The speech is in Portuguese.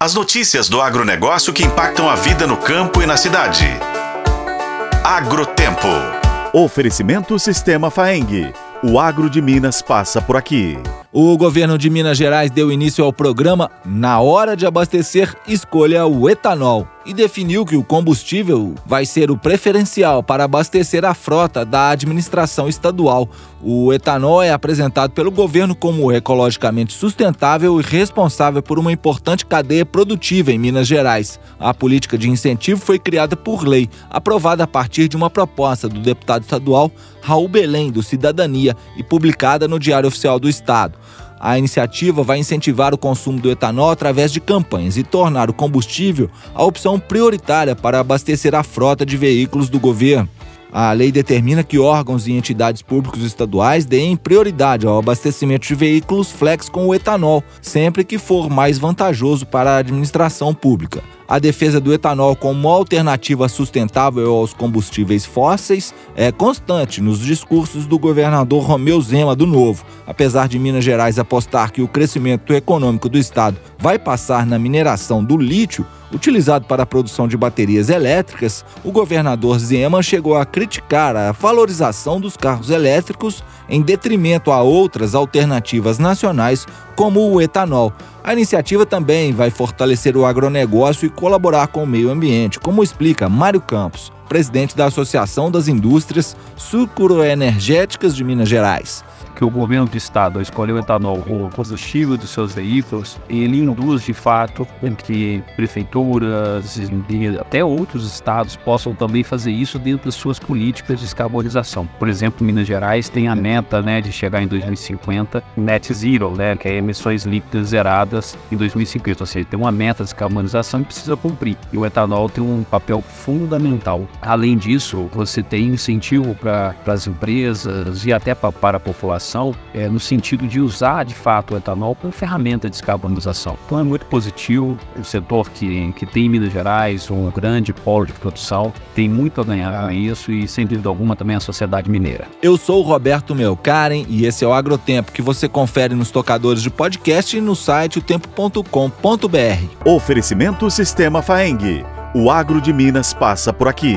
As notícias do agronegócio que impactam a vida no campo e na cidade. Agrotempo. Oferecimento Sistema Faeng. O agro de Minas passa por aqui. O governo de Minas Gerais deu início ao programa Na Hora de Abastecer, escolha o etanol e definiu que o combustível vai ser o preferencial para abastecer a frota da administração estadual. O etanol é apresentado pelo governo como ecologicamente sustentável e responsável por uma importante cadeia produtiva em Minas Gerais. A política de incentivo foi criada por lei, aprovada a partir de uma proposta do deputado estadual Raul Belém, do Cidadania, e publicada no Diário Oficial do Estado. A iniciativa vai incentivar o consumo do etanol através de campanhas e tornar o combustível a opção prioritária para abastecer a frota de veículos do governo. A lei determina que órgãos e entidades públicos estaduais deem prioridade ao abastecimento de veículos flex com o etanol, sempre que for mais vantajoso para a administração pública. A defesa do etanol como alternativa sustentável aos combustíveis fósseis é constante nos discursos do governador Romeu Zema do Novo. Apesar de Minas Gerais apostar que o crescimento econômico do estado vai passar na mineração do lítio, utilizado para a produção de baterias elétricas, o governador Zema chegou a criticar a valorização dos carros elétricos em detrimento a outras alternativas nacionais, como o etanol. A iniciativa também vai fortalecer o agronegócio e colaborar com o meio ambiente, como explica Mário Campos, presidente da Associação das Indústrias Sucroenergéticas de Minas Gerais que o governo do estado escolheu o etanol como combustível dos seus veículos, ele induz de fato que prefeituras e até outros estados possam também fazer isso dentro das suas políticas de descarbonização. Por exemplo, Minas Gerais tem a meta né, de chegar em 2050 net zero, né, que é emissões líquidas zeradas em 2050, ou seja, tem uma meta de descarbonização e precisa cumprir. E o etanol tem um papel fundamental. Além disso, você tem incentivo para as empresas e até pra, para a população é, no sentido de usar de fato o etanol como ferramenta de descarbonização. Então é muito positivo. O setor que, que tem em Minas Gerais um grande polo de produção tem muito a ganhar com isso e, sem dúvida alguma, também a sociedade mineira. Eu sou o Roberto Melkaren e esse é o Agrotempo que você confere nos tocadores de podcast e no site otempo.com.br. Oferecimento Sistema Faeng. O agro de Minas passa por aqui.